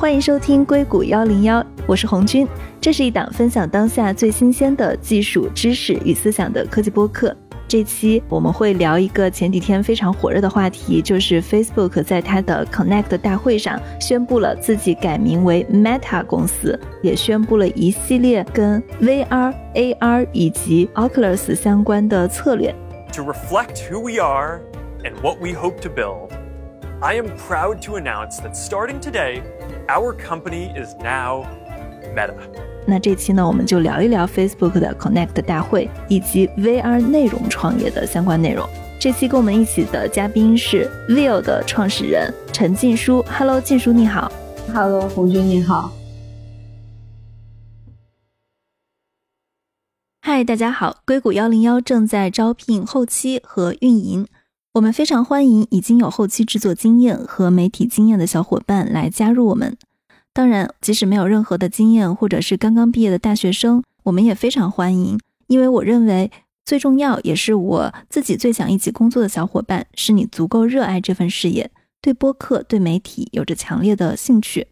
欢迎收听硅谷幺零幺，我是红军。这是一档分享当下最新鲜的技术知识与思想的科技播客。这期我们会聊一个前几天非常火热的话题，就是 Facebook 在它的 Connect 大会上宣布了自己改名为 Meta 公司，也宣布了一系列跟 VR、AR 以及 Oculus 相关的策略。To reflect who we are and what we hope to build, I am proud to announce that starting today. Our company is now Meta。那这期呢，我们就聊一聊 Facebook 的 Connect 大会以及 VR 内容创业的相关内容。这期跟我们一起的嘉宾是 Vivo 的创始人陈静书。Hello，静书你好。Hello，红军你好。嗨，大家好。硅谷幺零幺正在招聘后期和运营，我们非常欢迎已经有后期制作经验和媒体经验的小伙伴来加入我们。当然，即使没有任何的经验，或者是刚刚毕业的大学生，我们也非常欢迎。因为我认为最重要，也是我自己最想一起工作的小伙伴，是你足够热爱这份事业，对播客、对媒体有着强烈的兴趣。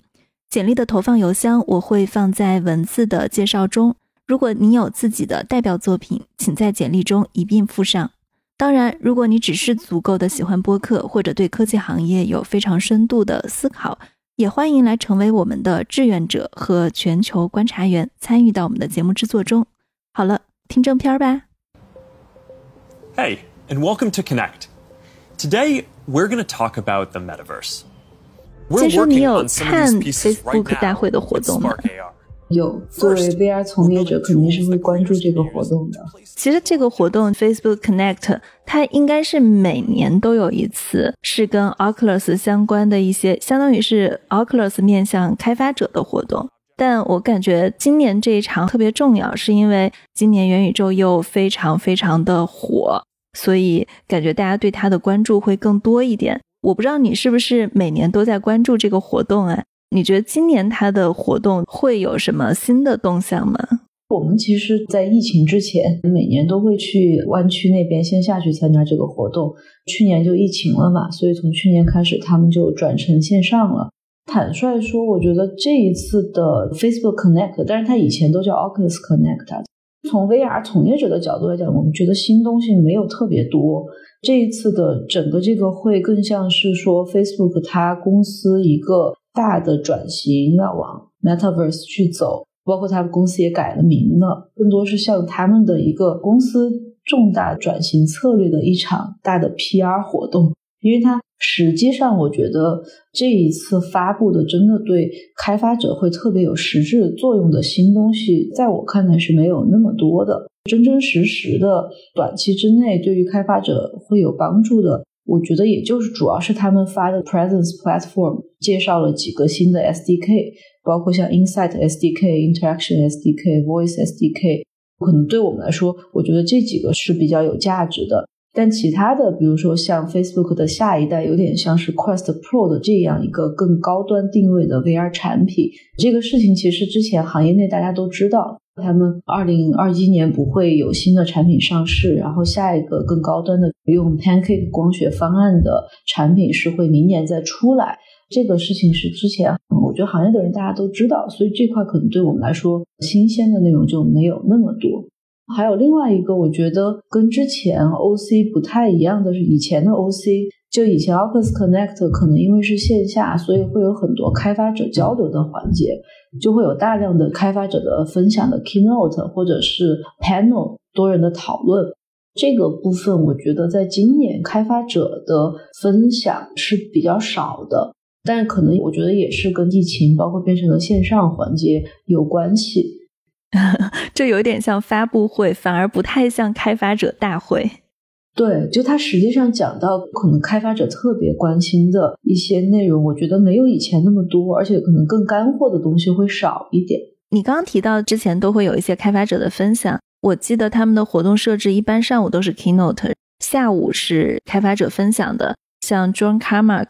简历的投放邮箱我会放在文字的介绍中。如果你有自己的代表作品，请在简历中一并附上。当然，如果你只是足够的喜欢播客，或者对科技行业有非常深度的思考。也欢迎来成为我们的志愿者和全球观察员，参与到我们的节目制作中。好了，听正片吧。Hey, and welcome to Connect. Today we're going to talk about the metaverse. 先说你有看 Facebook 大会的活动吗？有作为 VR 从业者，肯定是会关注这个活动的。其实这个活动 Facebook Connect 它应该是每年都有一次，是跟 Oculus 相关的一些，相当于是 Oculus 面向开发者的活动。但我感觉今年这一场特别重要，是因为今年元宇宙又非常非常的火，所以感觉大家对它的关注会更多一点。我不知道你是不是每年都在关注这个活动啊？你觉得今年它的活动会有什么新的动向吗？我们其实，在疫情之前，每年都会去湾区那边线下去参加这个活动。去年就疫情了嘛，所以从去年开始，他们就转成线上了。坦率说，我觉得这一次的 Facebook Connect，但是它以前都叫 Oculus Connect。从 VR 从业者的角度来讲，我们觉得新东西没有特别多。这一次的整个这个会更像是说 Facebook 它公司一个。大的转型要往 Metaverse 去走，包括他们公司也改了名了，更多是像他们的一个公司重大转型策略的一场大的 PR 活动。因为它实际上，我觉得这一次发布的真的对开发者会特别有实质作用的新东西，在我看来是没有那么多的，真真实实的短期之内对于开发者会有帮助的。我觉得也就是主要是他们发的 Presence Platform 介绍了几个新的 SDK，包括像 Insight SDK、Interaction SDK、Voice SDK，可能对我们来说，我觉得这几个是比较有价值的。但其他的，比如说像 Facebook 的下一代，有点像是 Quest Pro 的这样一个更高端定位的 VR 产品，这个事情其实之前行业内大家都知道。他们二零二一年不会有新的产品上市，然后下一个更高端的用 Pancake 光学方案的产品是会明年再出来。这个事情是之前我觉得行业的人大家都知道，所以这块可能对我们来说新鲜的内容就没有那么多。还有另外一个，我觉得跟之前 OC 不太一样的是，以前的 OC。就以前 Oculus Connect 可能因为是线下，所以会有很多开发者交流的环节，就会有大量的开发者的分享的 keynote 或者是 panel 多人的讨论。这个部分我觉得在今年开发者的分享是比较少的，但可能我觉得也是跟疫情包括变成了线上环节有关系。这有点像发布会，反而不太像开发者大会。对，就它实际上讲到可能开发者特别关心的一些内容，我觉得没有以前那么多，而且可能更干货的东西会少一点。你刚刚提到之前都会有一些开发者的分享，我记得他们的活动设置一般上午都是 keynote，下午是开发者分享的。像 John Carmack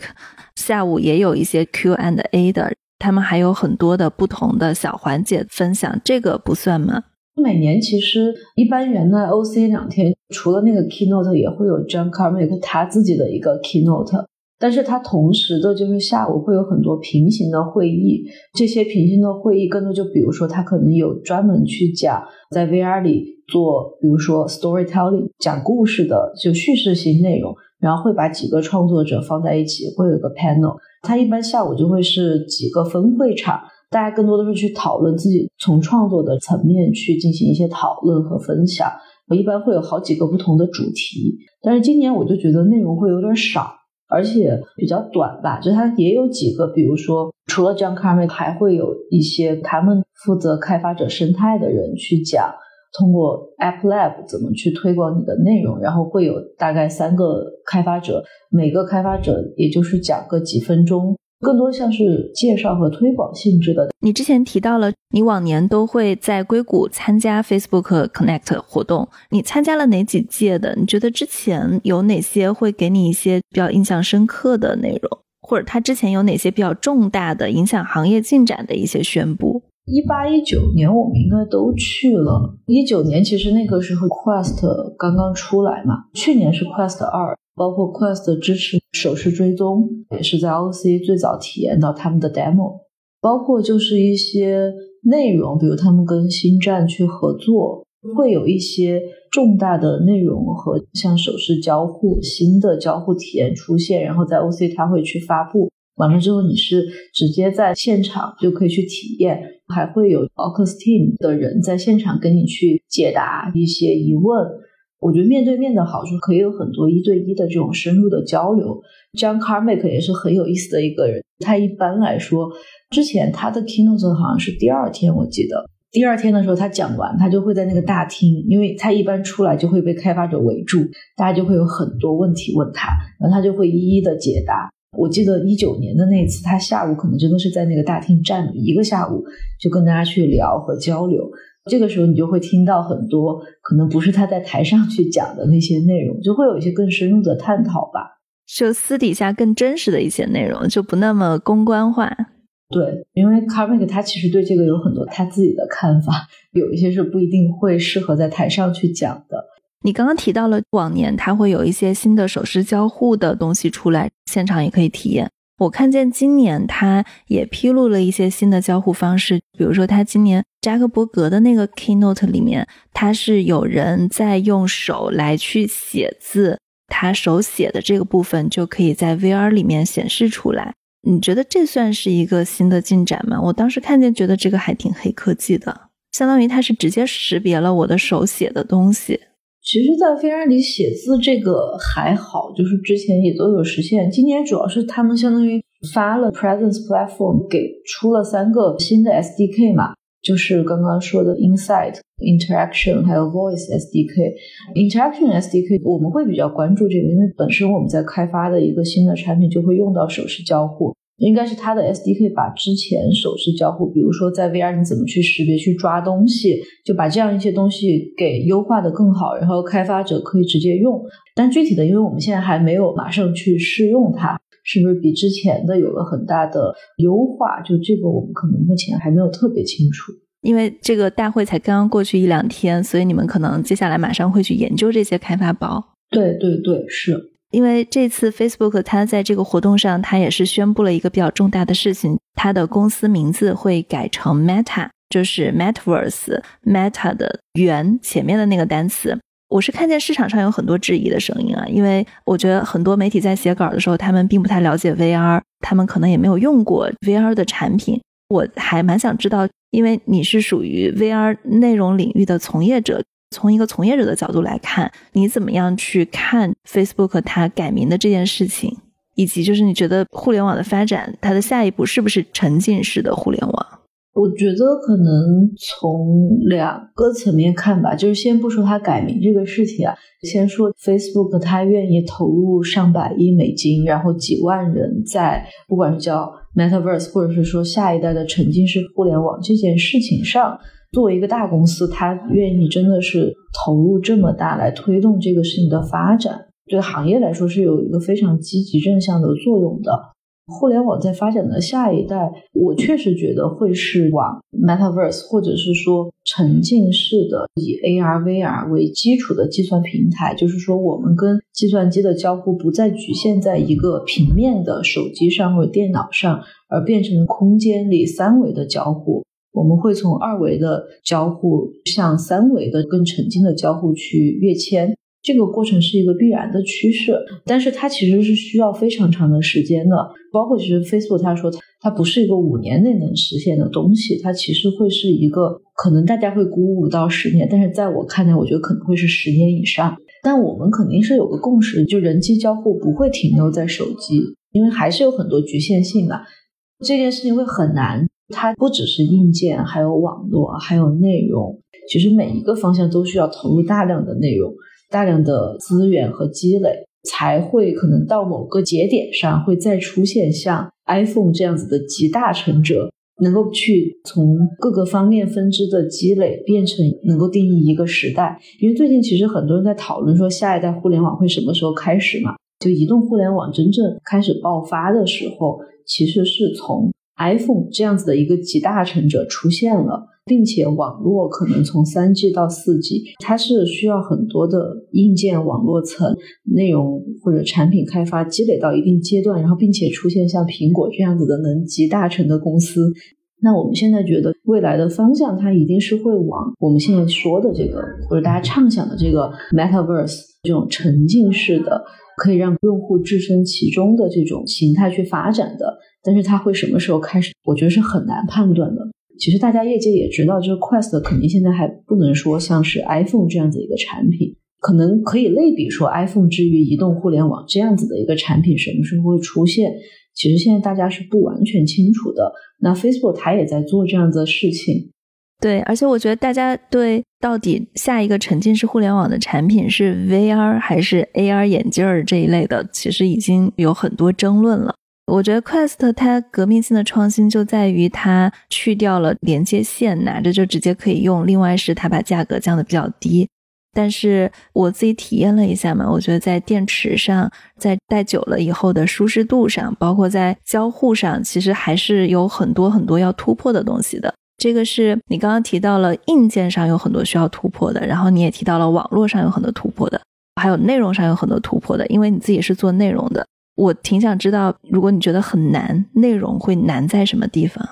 下午也有一些 Q and A 的，他们还有很多的不同的小环节分享，这个不算吗？每年其实一般原来 OC 两天，除了那个 keynote，也会有 John Carmack 他自己的一个 keynote。但是它同时的就是下午会有很多平行的会议，这些平行的会议更多就比如说他可能有专门去讲在 VR 里做，比如说 storytelling 讲故事的就叙事性内容，然后会把几个创作者放在一起，会有个 panel。他一般下午就会是几个分会场，大家更多的是去讨论自己从创作的层面去进行一些讨论和分享。我一般会有好几个不同的主题，但是今年我就觉得内容会有点少。而且比较短吧，就它也有几个，比如说除了 John Carmack，还会有一些他们负责开发者生态的人去讲，通过 App Lab 怎么去推广你的内容，然后会有大概三个开发者，每个开发者也就是讲个几分钟。更多像是介绍和推广性质的。你之前提到了，你往年都会在硅谷参加 Facebook Connect 活动，你参加了哪几届的？你觉得之前有哪些会给你一些比较印象深刻的内容，或者他之前有哪些比较重大的影响行业进展的一些宣布？一八一九年我们应该都去了。一九年其实那个时候 Quest 刚刚出来嘛，去年是 Quest 二。包括 Quest 支持手势追踪，也是在 OC 最早体验到他们的 demo。包括就是一些内容，比如他们跟星战去合作，会有一些重大的内容和像手势交互新的交互体验出现，然后在 OC 它会去发布。完了之后，你是直接在现场就可以去体验，还会有 Oculus Team 的人在现场跟你去解答一些疑问。我觉得面对面的好处可以有很多一对一的这种深入的交流。John Carmack 也是很有意思的一个人。他一般来说，之前他的 keynote 好像是第二天，我记得第二天的时候他讲完，他就会在那个大厅，因为他一般出来就会被开发者围住，大家就会有很多问题问他，然后他就会一一的解答。我记得一九年的那次，他下午可能真的是在那个大厅站了一个下午，就跟大家去聊和交流。这个时候你就会听到很多可能不是他在台上去讲的那些内容，就会有一些更深入的探讨吧，就私底下更真实的一些内容，就不那么公关化。对，因为 Carmick 他其实对这个有很多他自己的看法，有一些是不一定会适合在台上去讲的。你刚刚提到了往年他会有一些新的手势交互的东西出来，现场也可以体验。我看见今年他也披露了一些新的交互方式，比如说他今年扎克伯格的那个 keynote 里面，他是有人在用手来去写字，他手写的这个部分就可以在 VR 里面显示出来。你觉得这算是一个新的进展吗？我当时看见觉得这个还挺黑科技的，相当于它是直接识别了我的手写的东西。其实，在 VR 里写字这个还好，就是之前也都有实现。今年主要是他们相当于发了 Presence Platform，给出了三个新的 SDK 嘛，就是刚刚说的 Insight、Interaction 还有 Voice SDK。Interaction SDK 我们会比较关注这个，因为本身我们在开发的一个新的产品就会用到手势交互。应该是它的 SDK 把之前手势交互，比如说在 VR 你怎么去识别、去抓东西，就把这样一些东西给优化的更好，然后开发者可以直接用。但具体的，因为我们现在还没有马上去试用它，是不是比之前的有了很大的优化？就这个我们可能目前还没有特别清楚。因为这个大会才刚刚过去一两天，所以你们可能接下来马上会去研究这些开发包。对对对，是。因为这次 Facebook 它在这个活动上，它也是宣布了一个比较重大的事情，它的公司名字会改成 Meta，就是 Metaverse，Meta 的元前面的那个单词。我是看见市场上有很多质疑的声音啊，因为我觉得很多媒体在写稿的时候，他们并不太了解 VR，他们可能也没有用过 VR 的产品。我还蛮想知道，因为你是属于 VR 内容领域的从业者。从一个从业者的角度来看，你怎么样去看 Facebook 它改名的这件事情，以及就是你觉得互联网的发展，它的下一步是不是沉浸式的互联网？我觉得可能从两个层面看吧，就是先不说它改名这个事情啊，先说 Facebook 它愿意投入上百亿美金，然后几万人在不管是叫 Metaverse，或者是说下一代的沉浸式互联网这件事情上。作为一个大公司，他愿意真的是投入这么大来推动这个事情的发展，对行业来说是有一个非常积极正向的作用的。互联网在发展的下一代，我确实觉得会是往 Metaverse，或者是说沉浸式的以 AR、VR 为基础的计算平台。就是说，我们跟计算机的交互不再局限在一个平面的手机上或者电脑上，而变成空间里三维的交互。我们会从二维的交互向三维的更沉浸的交互去跃迁。这个过程是一个必然的趋势，但是它其实是需要非常长的时间的。包括其实 Facebook 他说它不是一个五年内能实现的东西，它其实会是一个可能大家会估五到十年，但是在我看来，我觉得可能会是十年以上。但我们肯定是有个共识，就人机交互不会停留在手机，因为还是有很多局限性的。这件事情会很难，它不只是硬件，还有网络，还有内容。其实每一个方向都需要投入大量的内容。大量的资源和积累，才会可能到某个节点上会再出现像 iPhone 这样子的集大成者，能够去从各个方面分支的积累变成能够定义一个时代。因为最近其实很多人在讨论说下一代互联网会什么时候开始嘛？就移动互联网真正开始爆发的时候，其实是从 iPhone 这样子的一个集大成者出现了。并且网络可能从三 G 到四 G，它是需要很多的硬件网络层内容或者产品开发积累到一定阶段，然后并且出现像苹果这样子的能集大成的公司。那我们现在觉得未来的方向，它一定是会往我们现在说的这个或者大家畅想的这个 Metaverse 这种沉浸式的，可以让用户置身其中的这种形态去发展的。但是它会什么时候开始，我觉得是很难判断的。其实大家业界也知道，就是 Quest 肯定现在还不能说像是 iPhone 这样子一个产品，可能可以类比说 iPhone 之于移动互联网这样子的一个产品什么时候会出现，其实现在大家是不完全清楚的。那 Facebook 它也在做这样子的事情，对，而且我觉得大家对到底下一个沉浸式互联网的产品是 VR 还是 AR 眼镜儿这一类的，其实已经有很多争论了。我觉得 Quest 它革命性的创新就在于它去掉了连接线，拿着就直接可以用。另外是它把价格降的比较低。但是我自己体验了一下嘛，我觉得在电池上，在戴久了以后的舒适度上，包括在交互上，其实还是有很多很多要突破的东西的。这个是你刚刚提到了硬件上有很多需要突破的，然后你也提到了网络上有很多突破的，还有内容上有很多突破的，因为你自己是做内容的。我挺想知道，如果你觉得很难，内容会难在什么地方？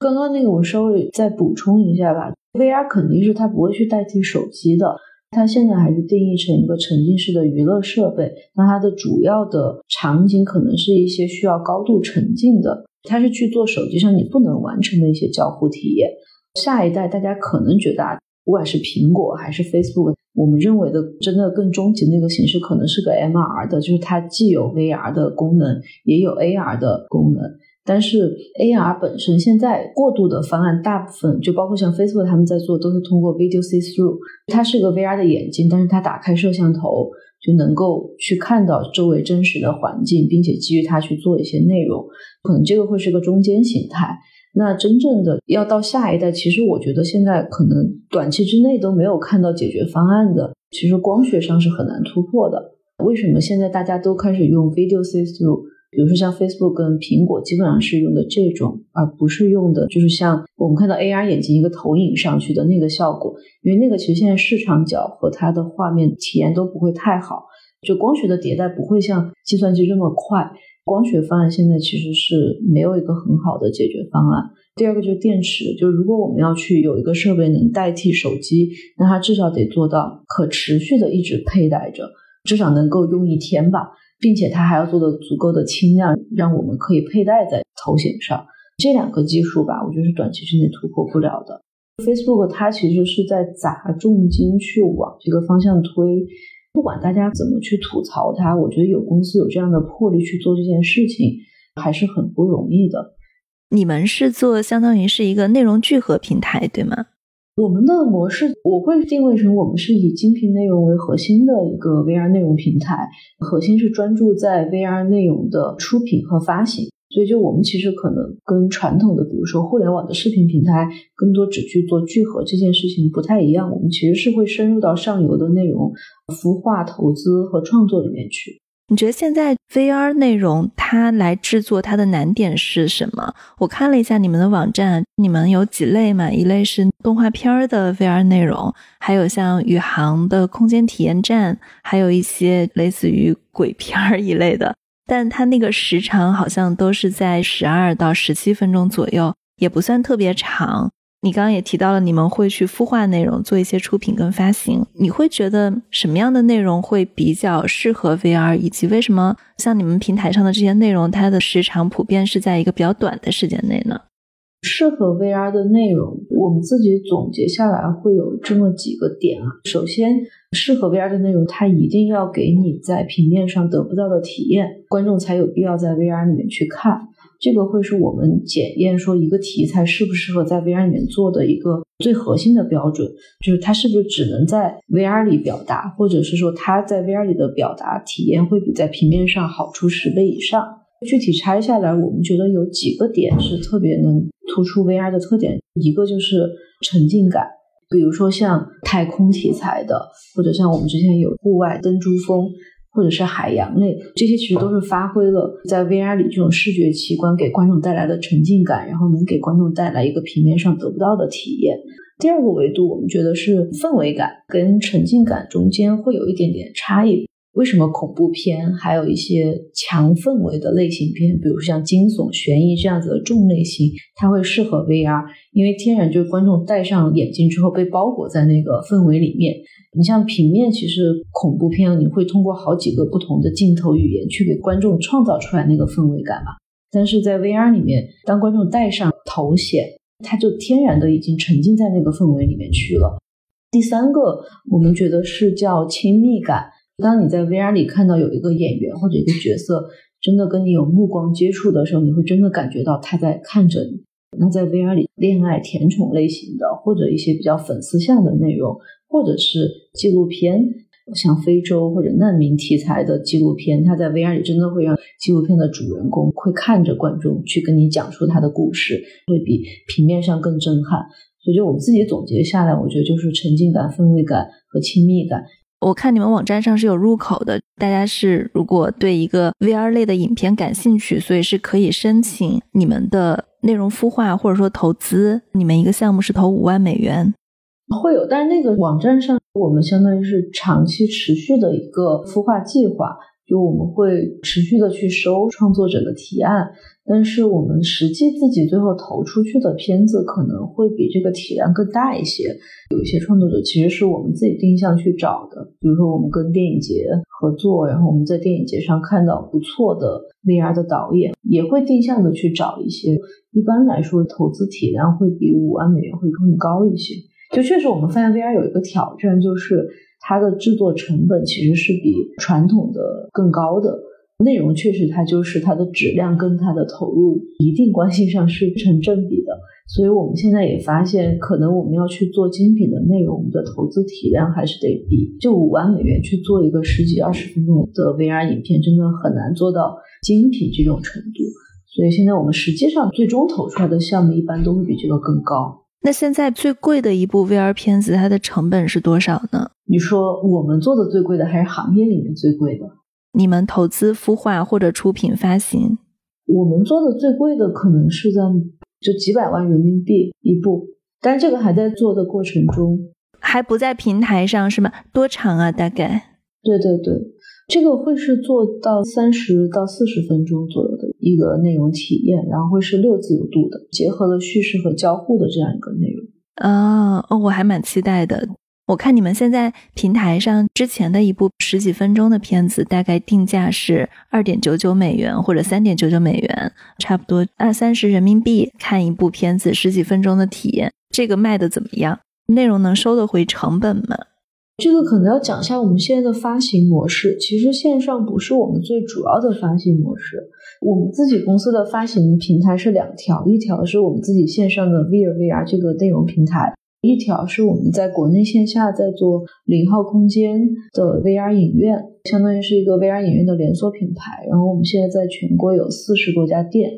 刚刚那个我稍微再补充一下吧。VR 肯定是它不会去代替手机的，它现在还是定义成一个沉浸式的娱乐设备。那它的主要的场景可能是一些需要高度沉浸的，它是去做手机上你不能完成的一些交互体验。下一代大家可能觉得啊。不管是苹果还是 Facebook，我们认为的真的更终极那个形式，可能是个 MR 的，就是它既有 VR 的功能，也有 AR 的功能。但是 AR 本身现在过渡的方案，大部分就包括像 Facebook 他们在做，都是通过 Video See Through，它是个 VR 的眼镜，但是它打开摄像头就能够去看到周围真实的环境，并且基于它去做一些内容，可能这个会是个中间形态。那真正的要到下一代，其实我觉得现在可能短期之内都没有看到解决方案的。其实光学上是很难突破的。为什么现在大家都开始用 Video See Through？比如说像 Facebook 跟苹果基本上是用的这种，而不是用的就是像我们看到 AR 眼镜一个投影上去的那个效果，因为那个其实现在市场角和它的画面体验都不会太好。就光学的迭代不会像计算机这么快。光学方案现在其实是没有一个很好的解决方案。第二个就是电池，就是如果我们要去有一个设备能代替手机，那它至少得做到可持续的一直佩戴着，至少能够用一天吧，并且它还要做的足够的轻量，让我们可以佩戴在头显上。这两个技术吧，我觉得是短期之内突破不了的。Facebook 它其实是在砸重金去往这个方向推。不管大家怎么去吐槽它，我觉得有公司有这样的魄力去做这件事情，还是很不容易的。你们是做相当于是一个内容聚合平台，对吗？我们的模式我会定位成我们是以精品内容为核心的一个 VR 内容平台，核心是专注在 VR 内容的出品和发行。所以，就我们其实可能跟传统的，比如说互联网的视频平台，更多只去做聚合这件事情不太一样。我们其实是会深入到上游的内容孵化、投资和创作里面去。你觉得现在 VR 内容它来制作它的难点是什么？我看了一下你们的网站，你们有几类嘛？一类是动画片的 VR 内容，还有像宇航的空间体验站，还有一些类似于鬼片儿一类的。但它那个时长好像都是在十二到十七分钟左右，也不算特别长。你刚刚也提到了，你们会去孵化内容，做一些出品跟发行。你会觉得什么样的内容会比较适合 VR？以及为什么像你们平台上的这些内容，它的时长普遍是在一个比较短的时间内呢？适合 VR 的内容，我们自己总结下来会有这么几个点啊。首先，适合 VR 的内容，它一定要给你在平面上得不到的体验，观众才有必要在 VR 里面去看。这个会是我们检验说一个题材适不适合在 VR 里面做的一个最核心的标准，就是它是不是只能在 VR 里表达，或者是说它在 VR 里的表达体验会比在平面上好出十倍以上。具体拆下来，我们觉得有几个点是特别能突出 VR 的特点，一个就是沉浸感，比如说像太空题材的，或者像我们之前有户外登珠峰。或者是海洋类，这些其实都是发挥了在 VR 里这种视觉奇观给观众带来的沉浸感，然后能给观众带来一个平面上得不到的体验。第二个维度，我们觉得是氛围感跟沉浸感中间会有一点点差异。为什么恐怖片还有一些强氛围的类型片，比如像惊悚、悬疑这样子的重类型，它会适合 VR？因为天然就是观众戴上眼镜之后被包裹在那个氛围里面。你像平面，其实恐怖片你会通过好几个不同的镜头语言去给观众创造出来那个氛围感嘛。但是在 VR 里面，当观众戴上头显，他就天然的已经沉浸在那个氛围里面去了。第三个，我们觉得是叫亲密感。当你在 VR 里看到有一个演员或者一个角色真的跟你有目光接触的时候，你会真的感觉到他在看着你。那在 VR 里，恋爱甜宠类型的，或者一些比较粉丝向的内容，或者是纪录片，像非洲或者难民题材的纪录片，它在 VR 里真的会让纪录片的主人公会看着观众去跟你讲述他的故事，会比平面上更震撼。所以，就我自己总结下来，我觉得就是沉浸感、氛围感和亲密感。我看你们网站上是有入口的，大家是如果对一个 VR 类的影片感兴趣，所以是可以申请你们的内容孵化或者说投资。你们一个项目是投五万美元，会有，但是那个网站上我们相当于是长期持续的一个孵化计划。就我们会持续的去收创作者的提案，但是我们实际自己最后投出去的片子可能会比这个体量更大一些。有一些创作者其实是我们自己定向去找的，比如说我们跟电影节合作，然后我们在电影节上看到不错的 VR 的导演，也会定向的去找一些。一般来说，投资体量会比五万美元会更高一些。就确实，我们发现 VR 有一个挑战，就是。它的制作成本其实是比传统的更高的，内容确实它就是它的质量跟它的投入一定关系上是成正比的，所以我们现在也发现，可能我们要去做精品的内容的投资体量还是得比就五万美元去做一个十几二十分钟的 VR 影片，真的很难做到精品这种程度，所以现在我们实际上最终投出来的项目一般都会比这个更高。那现在最贵的一部 VR 片子，它的成本是多少呢？你说我们做的最贵的，还是行业里面最贵的？你们投资孵化或者出品发行？我们做的最贵的可能是在就几百万人民币一部，但这个还在做的过程中，还不在平台上是吗？多长啊？大概？对对对。这个会是做到三十到四十分钟左右的一个内容体验，然后会是六自由度的，结合了叙事和交互的这样一个内容。啊哦，我还蛮期待的。我看你们现在平台上之前的一部十几分钟的片子，大概定价是二点九九美元或者三点九九美元，差不多二三十人民币看一部片子十几分钟的体验，这个卖的怎么样？内容能收得回成本吗？这个可能要讲一下我们现在的发行模式。其实线上不是我们最主要的发行模式，我们自己公司的发行平台是两条，一条是我们自己线上的 VR VR 这个内容平台，一条是我们在国内线下在做零号空间的 VR 影院，相当于是一个 VR 影院的连锁品牌。然后我们现在在全国有四十多家店。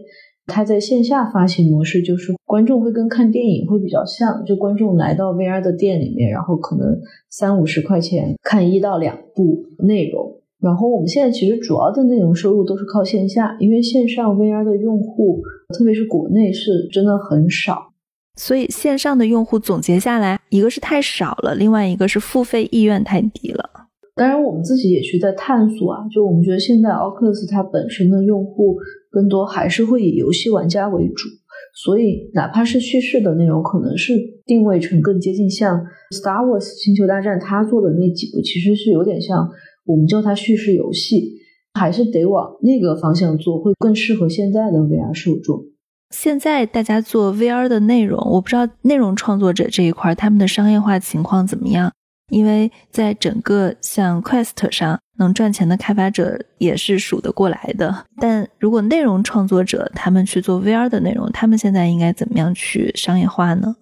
它在线下发行模式就是观众会跟看电影会比较像，就观众来到 VR 的店里面，然后可能三五十块钱看一到两部内容，然后我们现在其实主要的内容收入都是靠线下，因为线上 VR 的用户，特别是国内是真的很少。所以线上的用户总结下来，一个是太少了，另外一个是付费意愿太低了。当然，我们自己也去在探索啊，就我们觉得现在 Oculus 它本身的用户更多还是会以游戏玩家为主，所以哪怕是叙事的内容，可能是定位成更接近像 Star Wars 星球大战他做的那几部，其实是有点像我们叫它叙事游戏，还是得往那个方向做，会更适合现在的 VR 受众。现在大家做 VR 的内容，我不知道内容创作者这一块他们的商业化情况怎么样。因为在整个像 Quest 上能赚钱的开发者也是数得过来的。但如果内容创作者他们去做 VR 的内容，他们现在应该怎么样去商业化呢？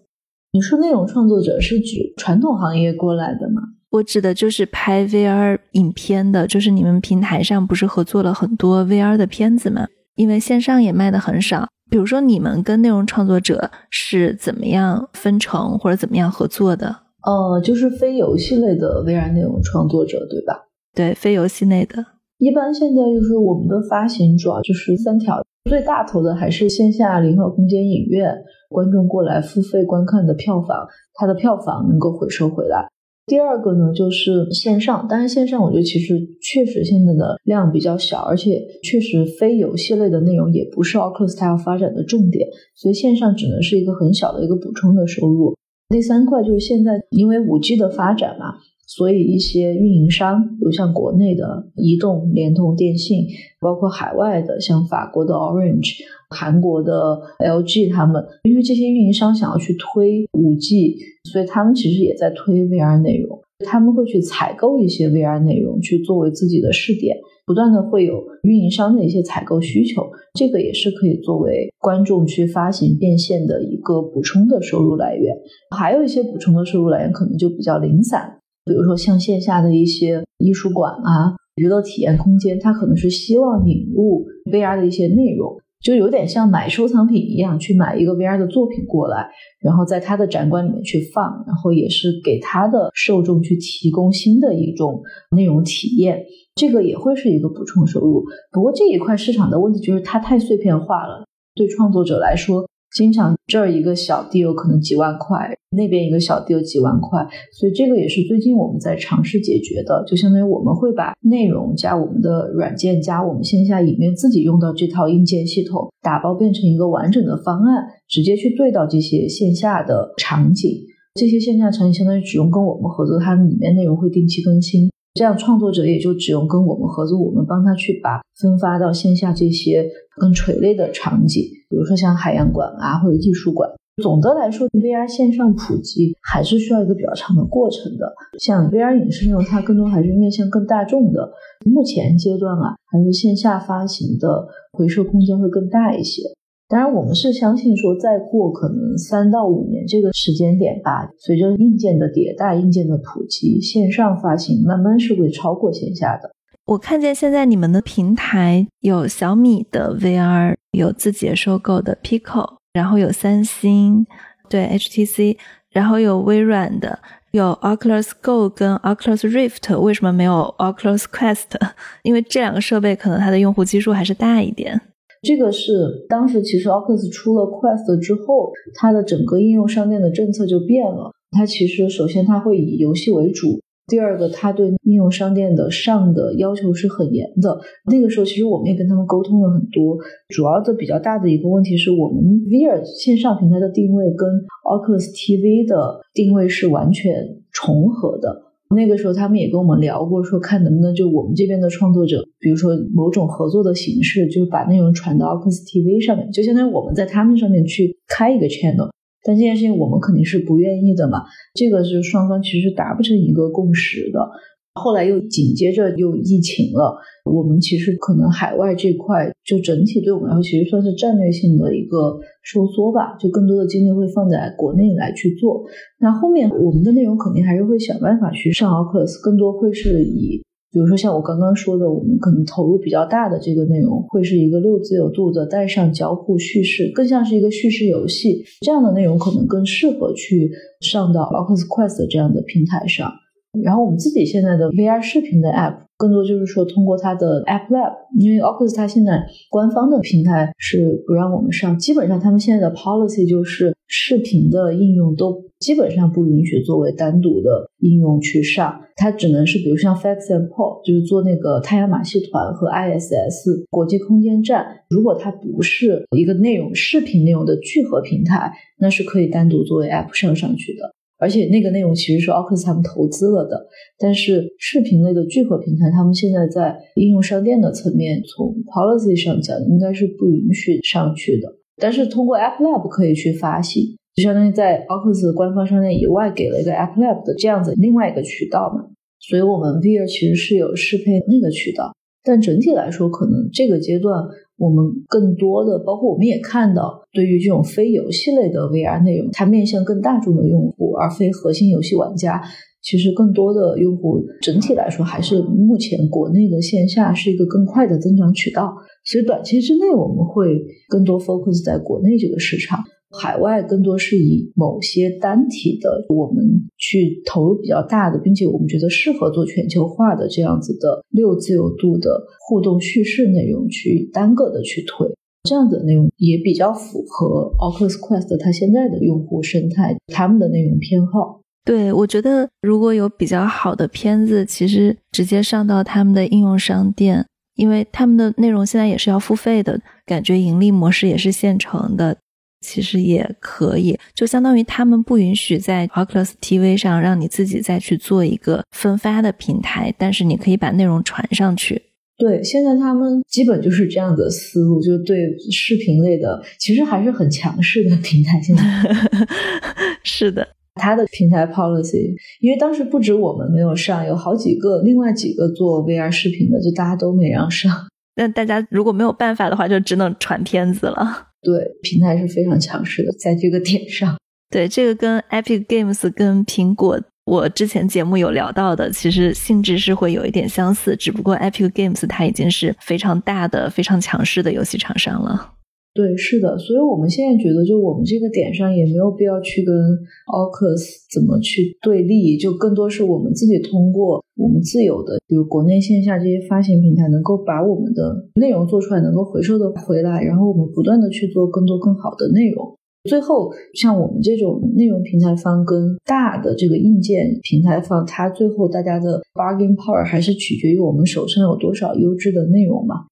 你说内容创作者是指传统行业过来的吗？我指的就是拍 VR 影片的，就是你们平台上不是合作了很多 VR 的片子吗？因为线上也卖的很少。比如说，你们跟内容创作者是怎么样分成或者怎么样合作的？呃，就是非游戏类的 VR 内容创作者，对吧？对，非游戏类的。一般现在就是我们的发行主要就是三条，最大头的还是线下零和空间影院，观众过来付费观看的票房，它的票房能够回收回来。第二个呢，就是线上，当然线上我觉得其实确实现在的量比较小，而且确实非游戏类的内容也不是 Oculus 要发展的重点，所以线上只能是一个很小的一个补充的收入。第三块就是现在因为五 G 的发展嘛，所以一些运营商，比如像国内的移动、联通、电信，包括海外的像法国的 Orange。韩国的 LG 他们，因为这些运营商想要去推五 G，所以他们其实也在推 VR 内容。他们会去采购一些 VR 内容，去作为自己的试点，不断的会有运营商的一些采购需求，这个也是可以作为观众去发行变现的一个补充的收入来源。还有一些补充的收入来源可能就比较零散，比如说像线下的一些艺术馆啊、娱乐体验空间，它可能是希望引入 VR 的一些内容。就有点像买收藏品一样，去买一个 VR 的作品过来，然后在他的展馆里面去放，然后也是给他的受众去提供新的一种内容体验，这个也会是一个补充收入。不过这一块市场的问题就是它太碎片化了，对创作者来说。经常这儿一个小 deal 可能几万块，那边一个小 deal 几万块，所以这个也是最近我们在尝试解决的。就相当于我们会把内容加我们的软件加我们线下影院自己用到这套硬件系统，打包变成一个完整的方案，直接去对到这些线下的场景。这些线下场景相当于只用跟我们合作，它里面内容会定期更新。这样创作者也就只用跟我们合作，我们帮他去把分发到线下这些更垂类的场景，比如说像海洋馆啊或者艺术馆。总的来说，VR 线上普及还是需要一个比较长的过程的。像 VR 影视内容，它更多还是面向更大众的。目前阶段啊，还是线下发行的回收空间会更大一些。当然，我们是相信说，再过可能三到五年这个时间点吧，随着硬件的迭代、硬件的普及，线上发行慢慢是会超过线下的。我看见现在你们的平台有小米的 VR，有字节收购的 Pico，然后有三星，对 HTC，然后有微软的，有 Oculus Go 跟 Oculus Rift。为什么没有 Oculus Quest？因为这两个设备可能它的用户基数还是大一点。这个是当时其实 Oculus 出了 Quest 之后，它的整个应用商店的政策就变了。它其实首先它会以游戏为主，第二个它对应用商店的上的要求是很严的。那个时候其实我们也跟他们沟通了很多，主要的比较大的一个问题是我们 VR 线上平台的定位跟 Oculus TV 的定位是完全重合的。那个时候，他们也跟我们聊过，说看能不能就我们这边的创作者，比如说某种合作的形式，就把内容传到 Ox TV 上面，就相当于我们在他们上面去开一个 channel。但这件事情我们肯定是不愿意的嘛，这个是双方其实达不成一个共识的。后来又紧接着又疫情了，我们其实可能海外这块就整体对我们来说其实算是战略性的一个收缩吧，就更多的精力会放在国内来去做。那后面我们的内容肯定还是会想办法去上 Oculus，更多会是以，比如说像我刚刚说的，我们可能投入比较大的这个内容，会是一个六自由度的带上交互叙事，更像是一个叙事游戏这样的内容，可能更适合去上到 Oculus Quest 这样的平台上。然后我们自己现在的 VR 视频的 App，更多就是说通过它的 App Lab，因为 Oculus 它现在官方的平台是不让我们上，基本上他们现在的 policy 就是视频的应用都基本上不允许作为单独的应用去上，它只能是比如像 Fax and Paul，就是做那个太阳马戏团和 ISS 国际空间站，如果它不是一个内容视频内容的聚合平台，那是可以单独作为 App 上上去的。而且那个内容其实是 Oculus 他们投资了的，但是视频类的聚合平台，他们现在在应用商店的层面，从 policy 上讲，应该是不允许上去的。但是通过 App Lab 可以去发行，就相当于在 Oculus 官方商店以外给了一个 App Lab 的这样子另外一个渠道嘛。所以我们 VR 其实是有适配那个渠道，但整体来说，可能这个阶段。我们更多的，包括我们也看到，对于这种非游戏类的 VR 内容，它面向更大众的用户，而非核心游戏玩家。其实更多的用户整体来说，还是目前国内的线下是一个更快的增长渠道。所以短期之内，我们会更多 focus 在国内这个市场。海外更多是以某些单体的，我们去投入比较大的，并且我们觉得适合做全球化的这样子的六自由度的互动叙事内容去单个的去推，这样子的内容也比较符合 Oculus Quest 它现在的用户生态，他们的内容偏好。对我觉得如果有比较好的片子，其实直接上到他们的应用商店，因为他们的内容现在也是要付费的，感觉盈利模式也是现成的。其实也可以，就相当于他们不允许在 Oculus TV 上让你自己再去做一个分发的平台，但是你可以把内容传上去。对，现在他们基本就是这样的思路，就对视频类的，其实还是很强势的平台。现在 是的，他的平台 policy，因为当时不止我们没有上，有好几个另外几个做 VR 视频的，就大家都没让上。那大家如果没有办法的话，就只能传片子了。对，平台是非常强势的，在这个点上。对，这个跟 Epic Games 跟苹果，我之前节目有聊到的，其实性质是会有一点相似，只不过 Epic Games 它已经是非常大的、非常强势的游戏厂商了。对，是的，所以我们现在觉得，就我们这个点上也没有必要去跟 Oculus 怎么去对立，就更多是我们自己通过我们自有的，比如国内线下这些发行平台，能够把我们的内容做出来，能够回收的回来，然后我们不断的去做更多更好的内容。最后，像我们这种内容平台方跟大的这个硬件平台方，它最后大家的 bargaining power 还是取决于我们手上有多少优质的内容嘛。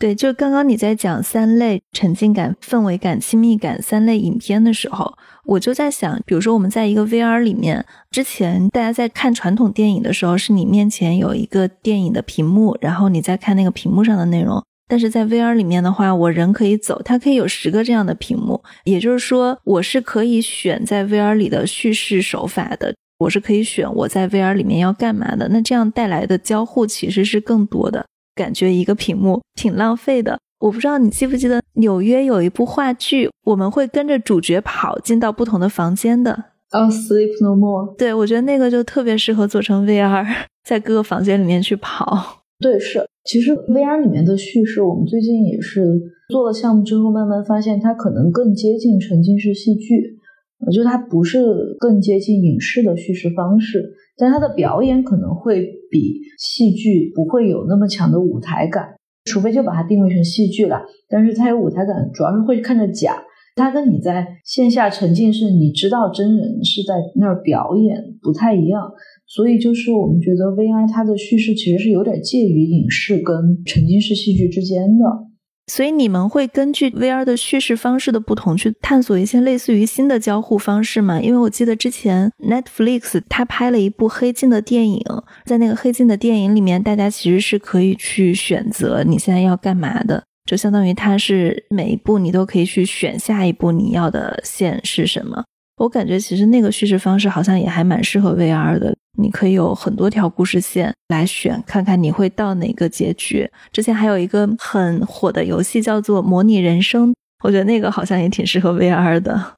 对，就刚刚你在讲三类沉浸感、氛围感、亲密感三类影片的时候，我就在想，比如说我们在一个 VR 里面，之前大家在看传统电影的时候，是你面前有一个电影的屏幕，然后你在看那个屏幕上的内容。但是在 VR 里面的话，我人可以走，它可以有十个这样的屏幕，也就是说，我是可以选在 VR 里的叙事手法的，我是可以选我在 VR 里面要干嘛的。那这样带来的交互其实是更多的。感觉一个屏幕挺浪费的。我不知道你记不记得纽约有一部话剧，我们会跟着主角跑进到不同的房间的。哦，Sleep No More。对，我觉得那个就特别适合做成 VR，在各个房间里面去跑。对，是。其实 VR 里面的叙事，我们最近也是做了项目之后，慢慢发现它可能更接近沉浸式戏剧。我觉得它不是更接近影视的叙事方式。但他的表演可能会比戏剧不会有那么强的舞台感，除非就把它定位成戏剧了。但是它有舞台感，主要是会看着假。它跟你在线下沉浸式，你知道真人是在那儿表演不太一样。所以就是我们觉得 VR 它的叙事其实是有点介于影视跟沉浸式戏剧之间的。所以你们会根据 VR 的叙事方式的不同，去探索一些类似于新的交互方式吗？因为我记得之前 Netflix 它拍了一部黑镜的电影，在那个黑镜的电影里面，大家其实是可以去选择你现在要干嘛的，就相当于它是每一步你都可以去选下一步你要的线是什么。我感觉其实那个叙事方式好像也还蛮适合 VR 的，你可以有很多条故事线来选，看看你会到哪个结局。之前还有一个很火的游戏叫做《模拟人生》，我觉得那个好像也挺适合 VR 的。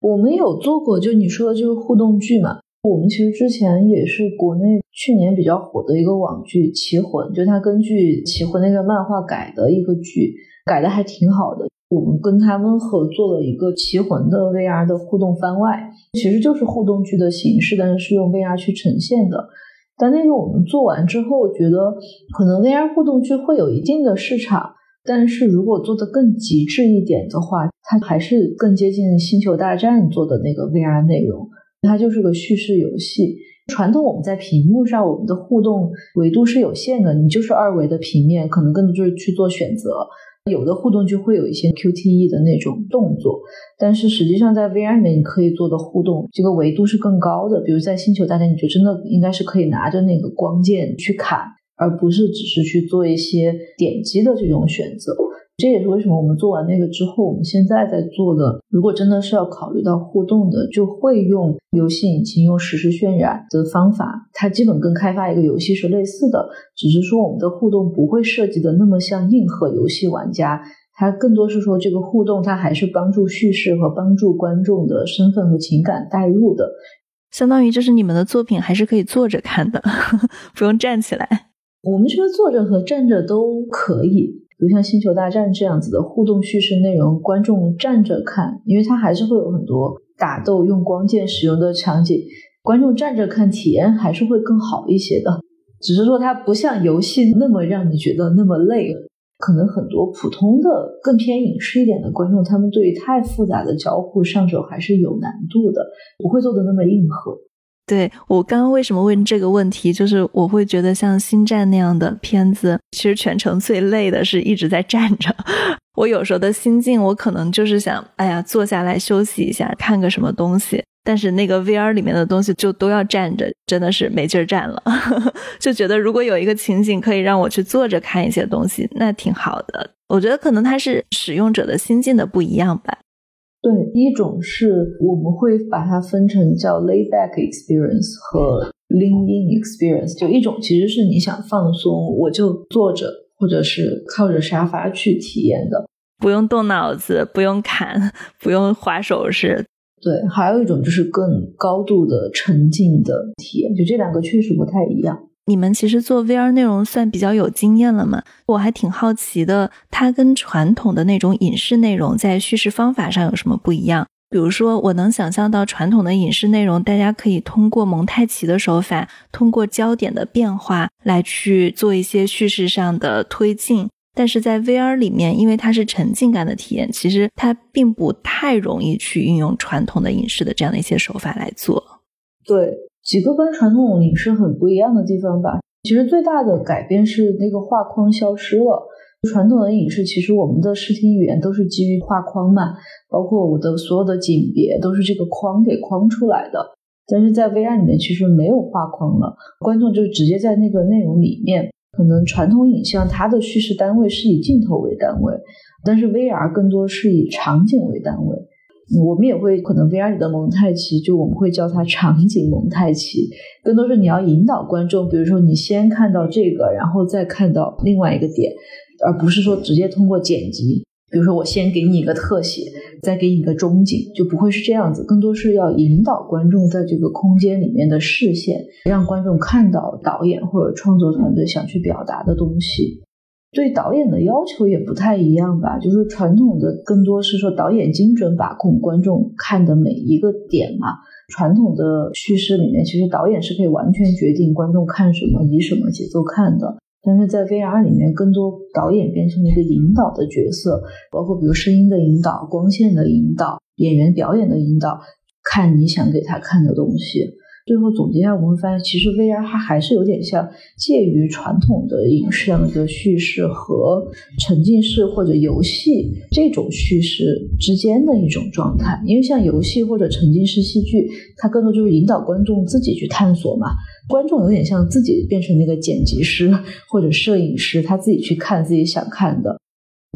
我们有做过，就你说的就是互动剧嘛。我们其实之前也是国内去年比较火的一个网剧《棋魂》，就它根据《棋魂》那个漫画改的一个剧，改的还挺好的。我们跟他们合作了一个《棋魂》的 VR 的互动番外，其实就是互动剧的形式，但是是用 VR 去呈现的。但那个我们做完之后，觉得可能 VR 互动剧会有一定的市场，但是如果做的更极致一点的话，它还是更接近《星球大战》做的那个 VR 内容，它就是个叙事游戏。传统我们在屏幕上，我们的互动维度是有限的，你就是二维的平面，可能更多就是去做选择。有的互动就会有一些 QTE 的那种动作，但是实际上在 VR 里面你可以做的互动，这个维度是更高的。比如在星球大战，你就真的应该是可以拿着那个光剑去砍，而不是只是去做一些点击的这种选择。这也是为什么我们做完那个之后，我们现在在做的，如果真的是要考虑到互动的，就会用游戏引擎、用实时渲染的方法。它基本跟开发一个游戏是类似的，只是说我们的互动不会设计的那么像硬核游戏玩家，它更多是说这个互动它还是帮助叙事和帮助观众的身份和情感代入的。相当于就是你们的作品还是可以坐着看的，不用站起来。我们觉得坐着和站着都可以。比如像《星球大战》这样子的互动叙事内容，观众站着看，因为它还是会有很多打斗用光剑使用的场景，观众站着看体验还是会更好一些的。只是说它不像游戏那么让你觉得那么累，可能很多普通的更偏影视一点的观众，他们对于太复杂的交互上手还是有难度的，不会做的那么硬核。对我刚刚为什么问这个问题，就是我会觉得像《星战》那样的片子，其实全程最累的是一直在站着。我有时候的心境，我可能就是想，哎呀，坐下来休息一下，看个什么东西。但是那个 VR 里面的东西就都要站着，真的是没劲儿站了。就觉得如果有一个情景可以让我去坐着看一些东西，那挺好的。我觉得可能它是使用者的心境的不一样吧。对，一种是我们会把它分成叫 lay back experience 和 lean in experience。就一种其实是你想放松，我就坐着或者是靠着沙发去体验的，不用动脑子，不用砍，不用划手势。对，还有一种就是更高度的沉浸的体验。就这两个确实不太一样。你们其实做 VR 内容算比较有经验了嘛？我还挺好奇的，它跟传统的那种影视内容在叙事方法上有什么不一样？比如说，我能想象到传统的影视内容，大家可以通过蒙太奇的手法，通过焦点的变化来去做一些叙事上的推进。但是在 VR 里面，因为它是沉浸感的体验，其实它并不太容易去运用传统的影视的这样的一些手法来做。对。几个跟传统影视很不一样的地方吧。其实最大的改变是那个画框消失了。传统的影视其实我们的视听语言都是基于画框嘛，包括我的所有的景别都是这个框给框出来的。但是在 VR 里面其实没有画框了，观众就直接在那个内容里面。可能传统影像它的叙事单位是以镜头为单位，但是 VR 更多是以场景为单位。我们也会可能 VR 里的蒙太奇，就我们会叫它场景蒙太奇，更多是你要引导观众，比如说你先看到这个，然后再看到另外一个点，而不是说直接通过剪辑，比如说我先给你一个特写，再给你一个中景，就不会是这样子，更多是要引导观众在这个空间里面的视线，让观众看到导演或者创作团队想去表达的东西。对导演的要求也不太一样吧，就是传统的更多是说导演精准把控观众看的每一个点嘛。传统的叙事里面，其实导演是可以完全决定观众看什么、以什么节奏看的。但是在 VR 里面，更多导演变成一个引导的角色，包括比如声音的引导、光线的引导、演员表演的引导，看你想给他看的东西。最后总结一下，我们会发现，其实 VR 它还是有点像介于传统的影视样的叙事和沉浸式或者游戏这种叙事之间的一种状态。因为像游戏或者沉浸式戏剧，它更多就是引导观众自己去探索嘛。观众有点像自己变成那个剪辑师或者摄影师，他自己去看自己想看的。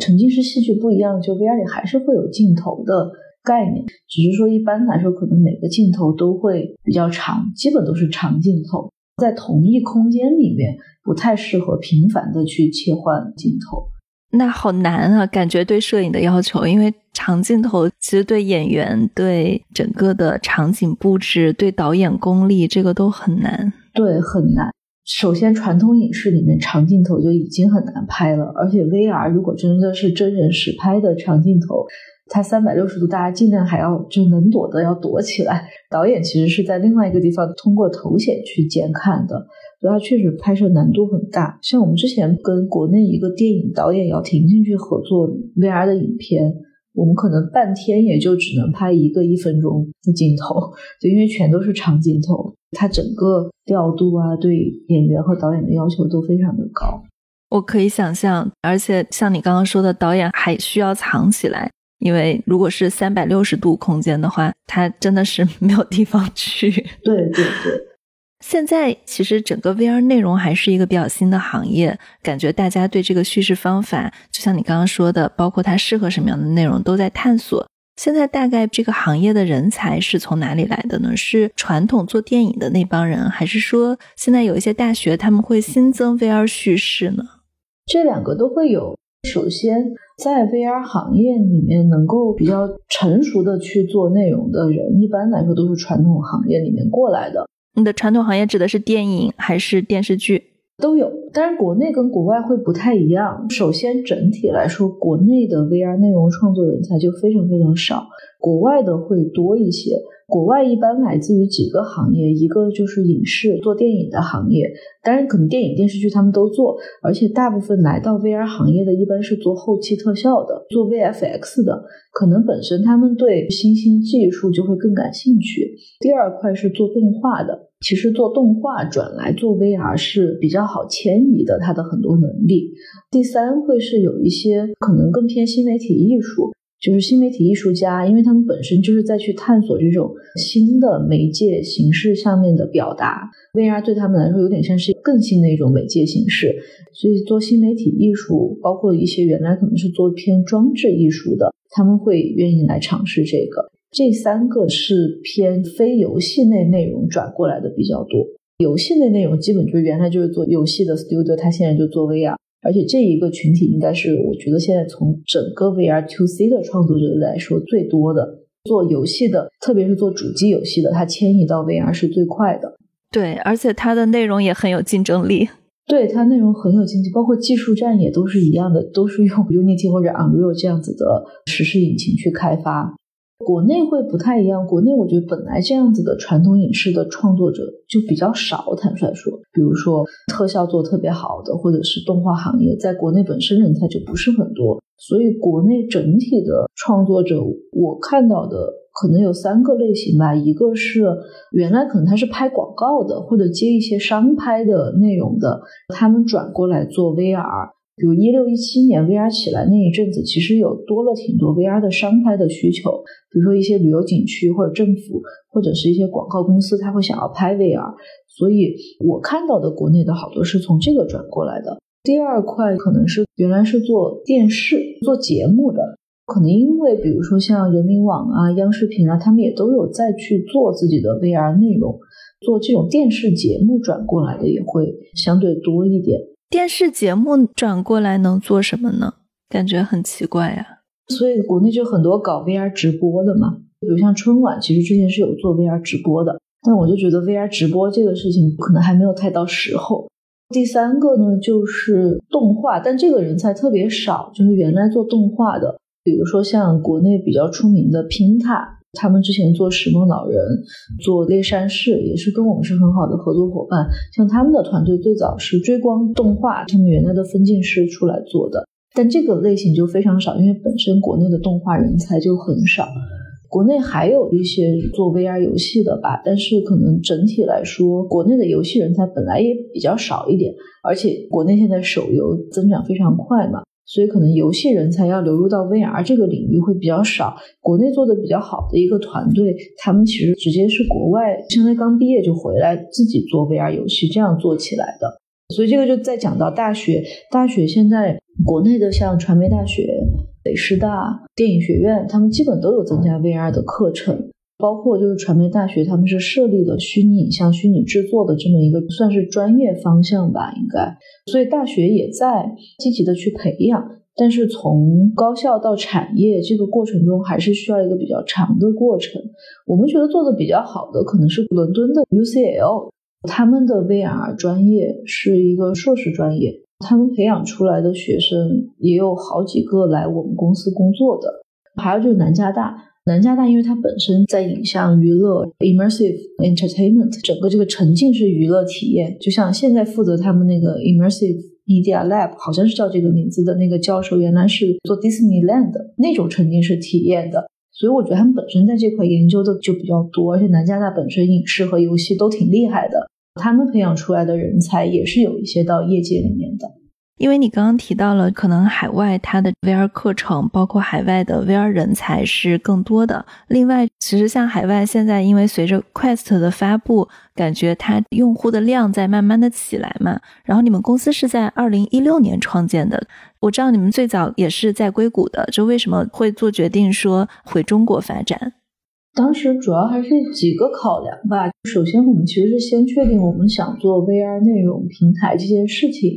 沉浸式戏剧不一样，就 VR 里还是会有镜头的。概念只是说，一般来说，可能每个镜头都会比较长，基本都是长镜头，在同一空间里面不太适合频繁的去切换镜头。那好难啊，感觉对摄影的要求，因为长镜头其实对演员、对整个的场景布置、对导演功力，这个都很难。对，很难。首先，传统影视里面长镜头就已经很难拍了，而且 VR 如果真的是真人实拍的长镜头。它三百六十度，大家尽量还要就能躲的要躲起来。导演其实是在另外一个地方通过头显去监看的，所以它确实拍摄难度很大。像我们之前跟国内一个电影导演姚婷婷去合作 VR 的影片，我们可能半天也就只能拍一个一分钟的镜头，就因为全都是长镜头，它整个调度啊，对演员和导演的要求都非常的高。我可以想象，而且像你刚刚说的，导演还需要藏起来，因为如果是三百六十度空间的话，它真的是 没有地方去。对对对。现在其实整个 VR 内容还是一个比较新的行业，感觉大家对这个叙事方法，就像你刚刚说的，包括它适合什么样的内容，都在探索。现在大概这个行业的人才是从哪里来的呢？是传统做电影的那帮人，还是说现在有一些大学他们会新增 VR 叙事呢？这两个都会有。首先，在 VR 行业里面，能够比较成熟的去做内容的人，一般来说都是传统行业里面过来的。你的传统行业指的是电影还是电视剧？都有。但是，国内跟国外会不太一样。首先，整体来说，国内的 VR 内容创作人才就非常非常少，国外的会多一些。国外一般来自于几个行业，一个就是影视做电影的行业，当然可能电影电视剧他们都做，而且大部分来到 VR 行业的一般是做后期特效的，做 VFX 的，可能本身他们对新兴技术就会更感兴趣。第二块是做动画的，其实做动画转来做 VR 是比较好迁移的，它的很多能力。第三会是有一些可能更偏新媒体艺术。就是新媒体艺术家，因为他们本身就是在去探索这种新的媒介形式上面的表达，VR 对他们来说有点像是更新的一种媒介形式，所以做新媒体艺术，包括一些原来可能是做偏装置艺术的，他们会愿意来尝试这个。这三个是偏非游戏类内容转过来的比较多，游戏类内容基本就是原来就是做游戏的 studio，他现在就做 VR。而且这一个群体应该是我觉得现在从整个 VR to C 的创作者来说最多的，做游戏的，特别是做主机游戏的，它迁移到 VR 是最快的。对，而且它的内容也很有竞争力。对，它内容很有竞争，包括技术栈也都是一样的，都是用 Unity 或者 Unreal 这样子的实时引擎去开发。国内会不太一样，国内我觉得本来这样子的传统影视的创作者就比较少，坦率说，比如说特效做特别好的，或者是动画行业，在国内本身人才就不是很多，所以国内整体的创作者，我看到的可能有三个类型吧，一个是原来可能他是拍广告的，或者接一些商拍的内容的，他们转过来做 VR。比如一六一七年 VR 起来那一阵子，其实有多了挺多 VR 的商拍的需求，比如说一些旅游景区或者政府或者是一些广告公司，他会想要拍 VR，所以我看到的国内的好多是从这个转过来的。第二块可能是原来是做电视做节目的，可能因为比如说像人民网啊、央视频啊，他们也都有再去做自己的 VR 内容，做这种电视节目转过来的也会相对多一点。电视节目转过来能做什么呢？感觉很奇怪呀。所以国内就很多搞 VR 直播的嘛，比如像春晚，其实之前是有做 VR 直播的，但我就觉得 VR 直播这个事情可能还没有太到时候。第三个呢，就是动画，但这个人才特别少，就是原来做动画的，比如说像国内比较出名的拼踏。他们之前做《石梦老人》、做《猎山市》，也是跟我们是很好的合作伙伴。像他们的团队最早是追光动画，他们原来的分镜师出来做的，但这个类型就非常少，因为本身国内的动画人才就很少。国内还有一些做 VR 游戏的吧，但是可能整体来说，国内的游戏人才本来也比较少一点，而且国内现在手游增长非常快嘛。所以可能游戏人才要流入到 VR 这个领域会比较少。国内做的比较好的一个团队，他们其实直接是国外，现在刚毕业就回来自己做 VR 游戏，这样做起来的。所以这个就再讲到大学，大学现在国内的像传媒大学、北师大、电影学院，他们基本都有增加 VR 的课程。包括就是传媒大学，他们是设立了虚拟影像、虚拟制作的这么一个算是专业方向吧，应该。所以大学也在积极的去培养，但是从高校到产业这个过程中，还是需要一个比较长的过程。我们觉得做的比较好的可能是伦敦的 UCL，他们的 VR 专业是一个硕士专业，他们培养出来的学生也有好几个来我们公司工作的。还有就是南加大，南加大因为它本身在影像娱乐 immersive entertainment 整个这个沉浸式娱乐体验，就像现在负责他们那个 immersive media lab，好像是叫这个名字的那个教授，原来是做 Disneyland 那种沉浸式体验的。所以我觉得他们本身在这块研究的就比较多，而且南加大本身影视和游戏都挺厉害的，他们培养出来的人才也是有一些到业界里面的。因为你刚刚提到了，可能海外它的 VR 课程，包括海外的 VR 人才是更多的。另外，其实像海外现在，因为随着 Quest 的发布，感觉它用户的量在慢慢的起来嘛。然后你们公司是在二零一六年创建的，我知道你们最早也是在硅谷的，就为什么会做决定说回中国发展？当时主要还是几个考量吧。首先，我们其实是先确定我们想做 VR 内容平台这件事情。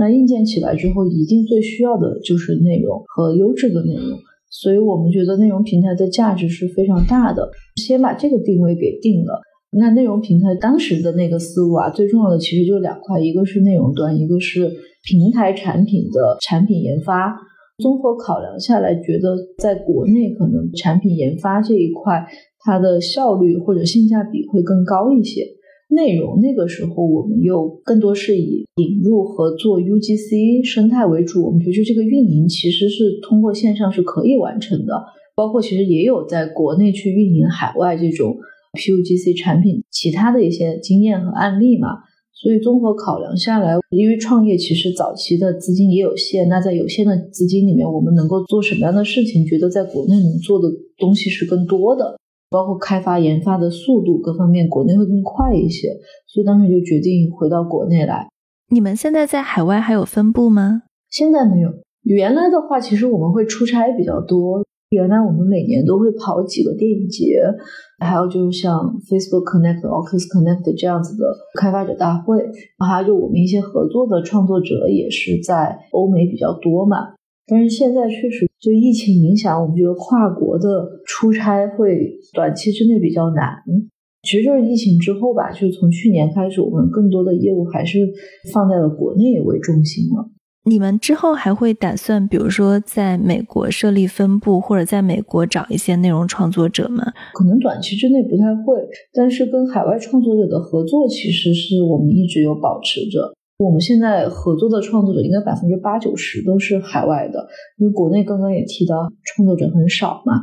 那硬件起来之后，一定最需要的就是内容和优质的内容，所以我们觉得内容平台的价值是非常大的。先把这个定位给定了。那内容平台当时的那个思路啊，最重要的其实就两块，一个是内容端，一个是平台产品的产品研发。综合考量下来，觉得在国内可能产品研发这一块，它的效率或者性价比会更高一些。内容那个时候，我们又更多是以引入和做 UGC 生态为主。我们觉得这个运营其实是通过线上是可以完成的，包括其实也有在国内去运营海外这种 PUGC 产品其他的一些经验和案例嘛。所以综合考量下来，因为创业其实早期的资金也有限，那在有限的资金里面，我们能够做什么样的事情？觉得在国内能做的东西是更多的。包括开发研发的速度各方面，国内会更快一些，所以当时就决定回到国内来。你们现在在海外还有分部吗？现在没有。原来的话，其实我们会出差比较多。原来我们每年都会跑几个电影节，还有就是像 Facebook Connect、Oculus Connect 这样子的开发者大会，还有就我们一些合作的创作者也是在欧美比较多嘛。但是现在确实就疫情影响，我们觉得跨国的出差会短期之内比较难。其实就是疫情之后吧，就是从去年开始，我们更多的业务还是放在了国内为中心了。你们之后还会打算，比如说在美国设立分部，或者在美国找一些内容创作者吗？可能短期之内不太会，但是跟海外创作者的合作，其实是我们一直有保持着。我们现在合作的创作者应该百分之八九十都是海外的，因为国内刚刚也提到创作者很少嘛。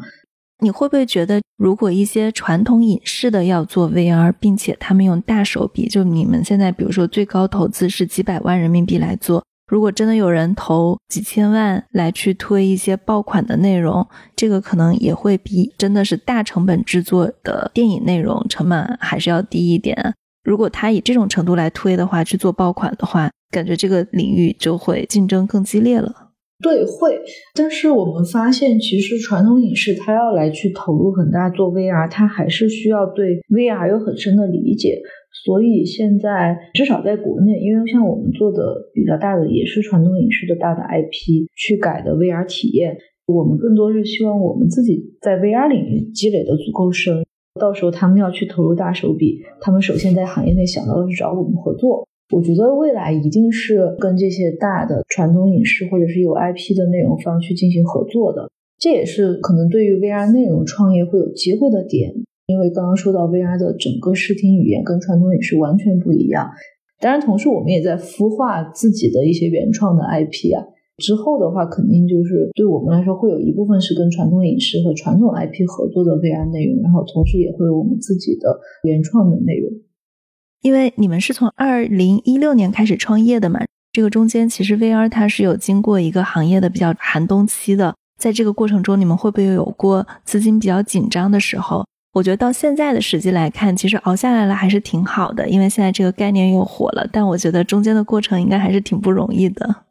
你会不会觉得，如果一些传统影视的要做 VR，并且他们用大手笔，就你们现在比如说最高投资是几百万人民币来做，如果真的有人投几千万来去推一些爆款的内容，这个可能也会比真的是大成本制作的电影内容成本还是要低一点。如果他以这种程度来推的话，去做爆款的话，感觉这个领域就会竞争更激烈了。对，会。但是我们发现，其实传统影视它要来去投入很大做 VR，它还是需要对 VR 有很深的理解。所以现在至少在国内，因为像我们做的比较大的也是传统影视的大的 IP 去改的 VR 体验，我们更多是希望我们自己在 VR 领域积累的足够深。到时候他们要去投入大手笔，他们首先在行业内想到的是找我们合作。我觉得未来一定是跟这些大的传统影视或者是有 IP 的内容方去进行合作的。这也是可能对于 VR 内容创业会有机会的点，因为刚刚说到 VR 的整个视听语言跟传统影视完全不一样。当然，同时我们也在孵化自己的一些原创的 IP 啊。之后的话，肯定就是对我们来说，会有一部分是跟传统影视和传统 IP 合作的 VR 内容，然后同时也会有我们自己的原创的内容。因为你们是从二零一六年开始创业的嘛，这个中间其实 VR 它是有经过一个行业的比较寒冬期的，在这个过程中，你们会不会有过资金比较紧张的时候？我觉得到现在的时机来看，其实熬下来了还是挺好的，因为现在这个概念又火了。但我觉得中间的过程应该还是挺不容易的。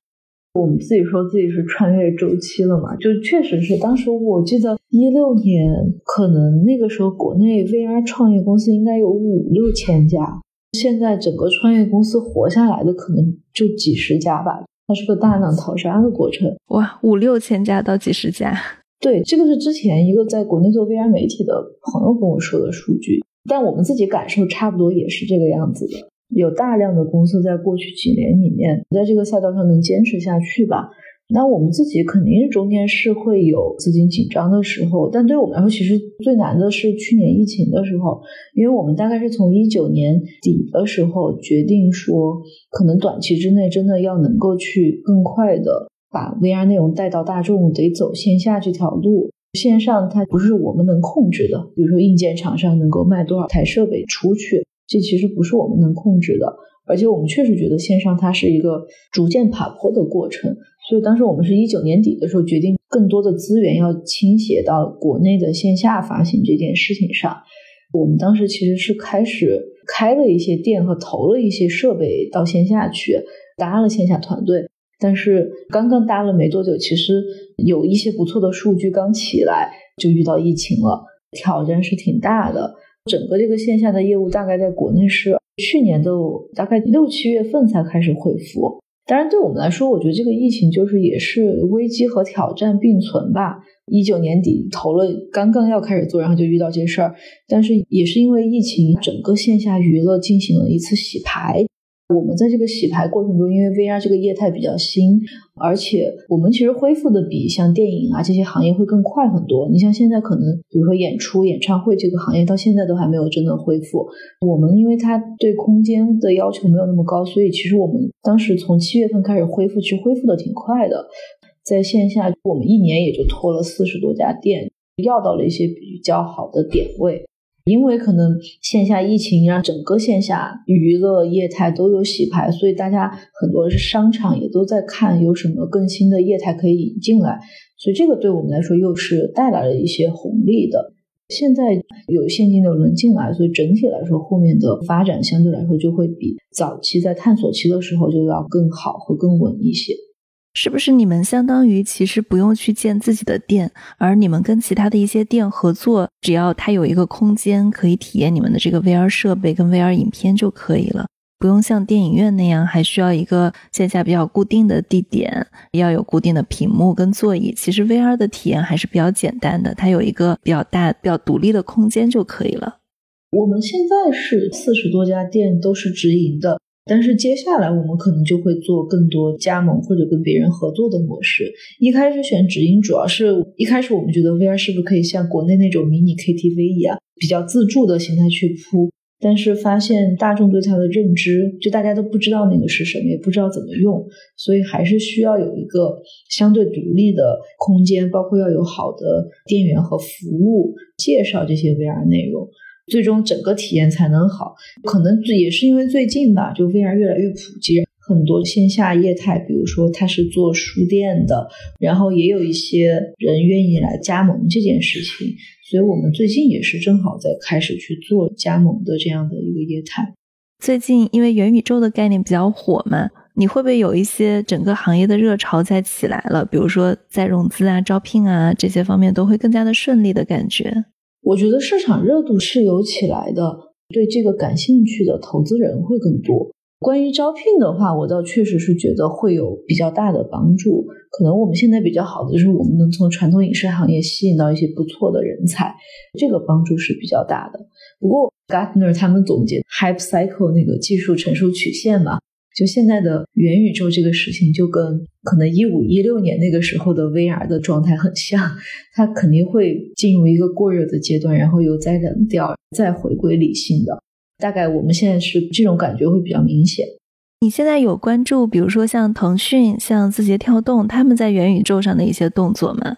我们自己说自己是穿越周期了嘛，就确实是当时我记得一六年，可能那个时候国内 VR 创业公司应该有五六千家，现在整个创业公司活下来的可能就几十家吧，它是个大浪淘沙的过程。哇，五六千家到几十家，对，这个是之前一个在国内做 VR 媒体的朋友跟我说的数据，但我们自己感受差不多也是这个样子的。有大量的公司在过去几年里面，在这个赛道上能坚持下去吧。那我们自己肯定中间是会有资金紧张的时候，但对我们来说，其实最难的是去年疫情的时候，因为我们大概是从一九年底的时候决定说，可能短期之内真的要能够去更快的把 VR 内容带到大众，得走线下这条路。线上它不是我们能控制的，比如说硬件厂商能够卖多少台设备出去，这其实不是我们能控制的。而且我们确实觉得线上它是一个逐渐爬坡的过程，所以当时我们是一九年底的时候决定，更多的资源要倾斜到国内的线下发行这件事情上。我们当时其实是开始开了一些店和投了一些设备到线下去，搭了线下团队。但是刚刚搭了没多久，其实有一些不错的数据刚起来，就遇到疫情了，挑战是挺大的。整个这个线下的业务大概在国内是。去年的大概六七月份才开始恢复，当然对我们来说，我觉得这个疫情就是也是危机和挑战并存吧。一九年底投了，刚刚要开始做，然后就遇到这事儿，但是也是因为疫情，整个线下娱乐进行了一次洗牌。我们在这个洗牌过程中，因为 VR 这个业态比较新，而且我们其实恢复的比像电影啊这些行业会更快很多。你像现在可能，比如说演出、演唱会这个行业到现在都还没有真的恢复。我们因为它对空间的要求没有那么高，所以其实我们当时从七月份开始恢复，其实恢复的挺快的。在线下，我们一年也就拖了四十多家店，要到了一些比较好的点位。因为可能线下疫情让整个线下娱乐业态都有洗牌，所以大家很多是商场也都在看有什么更新的业态可以引进来，所以这个对我们来说又是带来了一些红利的。现在有现金流能进来，所以整体来说后面的发展相对来说就会比早期在探索期的时候就要更好和更稳一些。是不是你们相当于其实不用去建自己的店，而你们跟其他的一些店合作，只要它有一个空间可以体验你们的这个 VR 设备跟 VR 影片就可以了，不用像电影院那样还需要一个线下比较固定的地点，要有固定的屏幕跟座椅。其实 VR 的体验还是比较简单的，它有一个比较大、比较独立的空间就可以了。我们现在是四十多家店都是直营的。但是接下来我们可能就会做更多加盟或者跟别人合作的模式。一开始选直营，主要是一开始我们觉得 VR 是不是可以像国内那种迷你 KTV 一样，比较自助的形态去铺。但是发现大众对它的认知，就大家都不知道那个是什么，也不知道怎么用，所以还是需要有一个相对独立的空间，包括要有好的店员和服务介绍这些 VR 内容。最终整个体验才能好，可能也是因为最近吧，就 VR 越来越普及，很多线下业态，比如说他是做书店的，然后也有一些人愿意来加盟这件事情，所以我们最近也是正好在开始去做加盟的这样的一个业态。最近因为元宇宙的概念比较火嘛，你会不会有一些整个行业的热潮在起来了？比如说在融资啊、招聘啊这些方面都会更加的顺利的感觉？我觉得市场热度是有起来的，对这个感兴趣的投资人会更多。关于招聘的话，我倒确实是觉得会有比较大的帮助。可能我们现在比较好的就是我们能从传统影视行业吸引到一些不错的人才，这个帮助是比较大的。不过 Gartner 他们总结 Hype Cycle 那个技术成熟曲线嘛。就现在的元宇宙这个事情，就跟可能一五一六年那个时候的 VR 的状态很像，它肯定会进入一个过热的阶段，然后又再冷掉，再回归理性的。大概我们现在是这种感觉会比较明显。你现在有关注，比如说像腾讯、像字节跳动他们在元宇宙上的一些动作吗？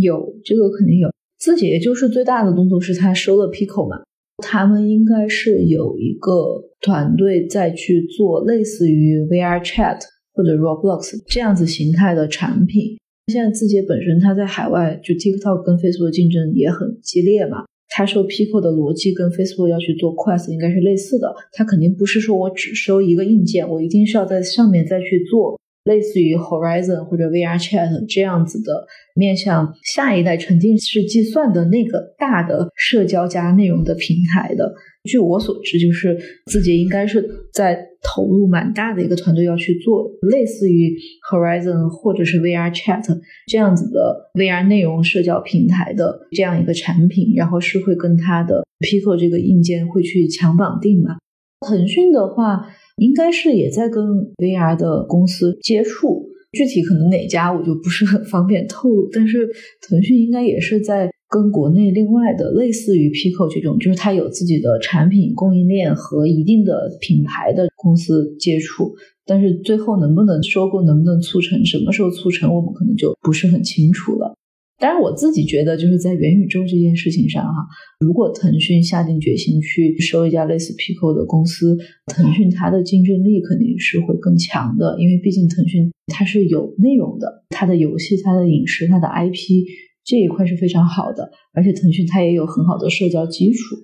有，这个肯定有。字节就是最大的动作是它收了 Pico 嘛。他们应该是有一个团队再去做类似于 VR Chat 或者 Roblox 这样子形态的产品。现在字节本身它在海外就 TikTok 跟 Facebook 竞争也很激烈嘛，它收 Pico 的逻辑跟 Facebook 要去做 Quest 应该是类似的。它肯定不是说我只收一个硬件，我一定是要在上面再去做。类似于 Horizon 或者 VR Chat 这样子的面向下一代沉浸式计算的那个大的社交加内容的平台的，据我所知，就是字节应该是在投入蛮大的一个团队要去做类似于 Horizon 或者是 VR Chat 这样子的 VR 内容社交平台的这样一个产品，然后是会跟它的 Pico 这个硬件会去强绑定嘛？腾讯的话。应该是也在跟 VR 的公司接触，具体可能哪家我就不是很方便透露，但是腾讯应该也是在跟国内另外的类似于 Pico 这种，就是它有自己的产品供应链和一定的品牌的公司接触，但是最后能不能收购，能不能促成，什么时候促成，我们可能就不是很清楚了。当然，我自己觉得，就是在元宇宙这件事情上，哈，如果腾讯下定决心去收一家类似 Pico 的公司，腾讯它的竞争力肯定是会更强的，因为毕竟腾讯它是有内容的，它的游戏、它的影视、它的 IP 这一块是非常好的，而且腾讯它也有很好的社交基础。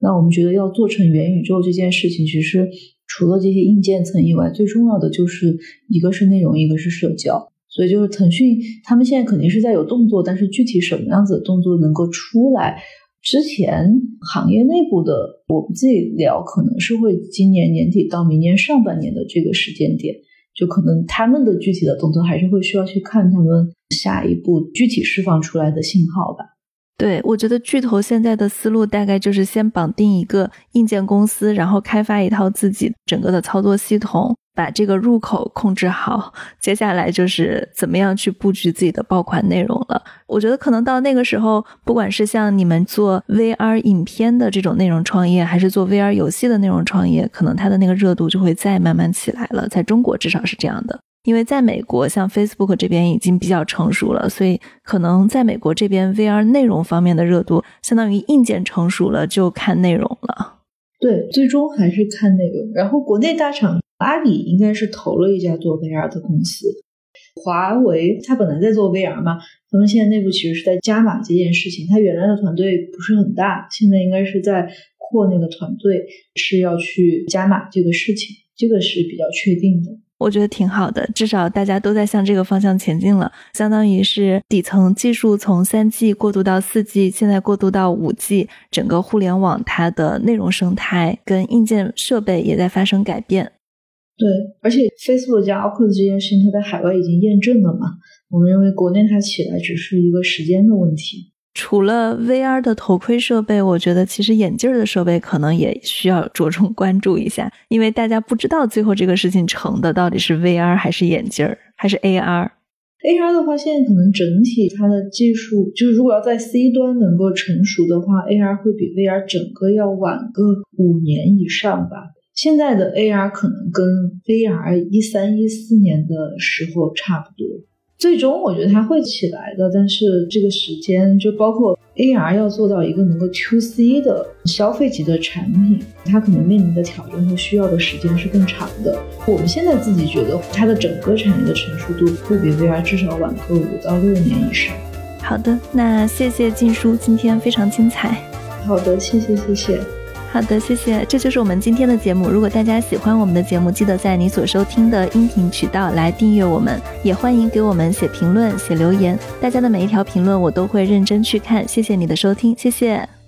那我们觉得要做成元宇宙这件事情，其实除了这些硬件层以外，最重要的就是一个是内容，一个是社交。所以就是腾讯，他们现在肯定是在有动作，但是具体什么样子的动作能够出来？之前行业内部的我们自己聊，可能是会今年年底到明年上半年的这个时间点，就可能他们的具体的动作还是会需要去看他们下一步具体释放出来的信号吧。对，我觉得巨头现在的思路大概就是先绑定一个硬件公司，然后开发一套自己整个的操作系统。把这个入口控制好，接下来就是怎么样去布局自己的爆款内容了。我觉得可能到那个时候，不管是像你们做 VR 影片的这种内容创业，还是做 VR 游戏的内容创业，可能它的那个热度就会再慢慢起来了。在中国至少是这样的，因为在美国，像 Facebook 这边已经比较成熟了，所以可能在美国这边 VR 内容方面的热度，相当于硬件成熟了，就看内容了。对，最终还是看内容。然后国内大厂。阿里应该是投了一家做 VR 的公司，华为它本来在做 VR 嘛，他们现在内部其实是在加码这件事情。它原来的团队不是很大，现在应该是在扩那个团队，是要去加码这个事情，这个是比较确定的。我觉得挺好的，至少大家都在向这个方向前进了，相当于是底层技术从三 G 过渡到四 G，现在过渡到五 G，整个互联网它的内容生态跟硬件设备也在发生改变。对，而且 Facebook 加 Oculus 这件事情，它在海外已经验证了嘛？我们认为国内它起来只是一个时间的问题。除了 VR 的头盔设备，我觉得其实眼镜的设备可能也需要着重 关注一下，因为大家不知道最后这个事情成的到底是 VR 还是眼镜儿还是 AR。AR 的话，现在可能整体它的技术，就是如果要在 C 端能够成熟的话，AR 会比 VR 整个要晚个五年以上吧。现在的 AR 可能跟 VR 一三一四年的时候差不多，最终我觉得它会起来的，但是这个时间就包括 AR 要做到一个能够 To C 的消费级的产品，它可能面临的挑战和需要的时间是更长的。我们现在自己觉得它的整个产业的成熟度会比 VR 至少晚个五到六年以上。好的，那谢谢静书，今天非常精彩。好的，谢谢谢谢。好的，谢谢。这就是我们今天的节目。如果大家喜欢我们的节目，记得在你所收听的音频渠道来订阅我们，也欢迎给我们写评论、写留言。大家的每一条评论我都会认真去看。谢谢你的收听，谢谢。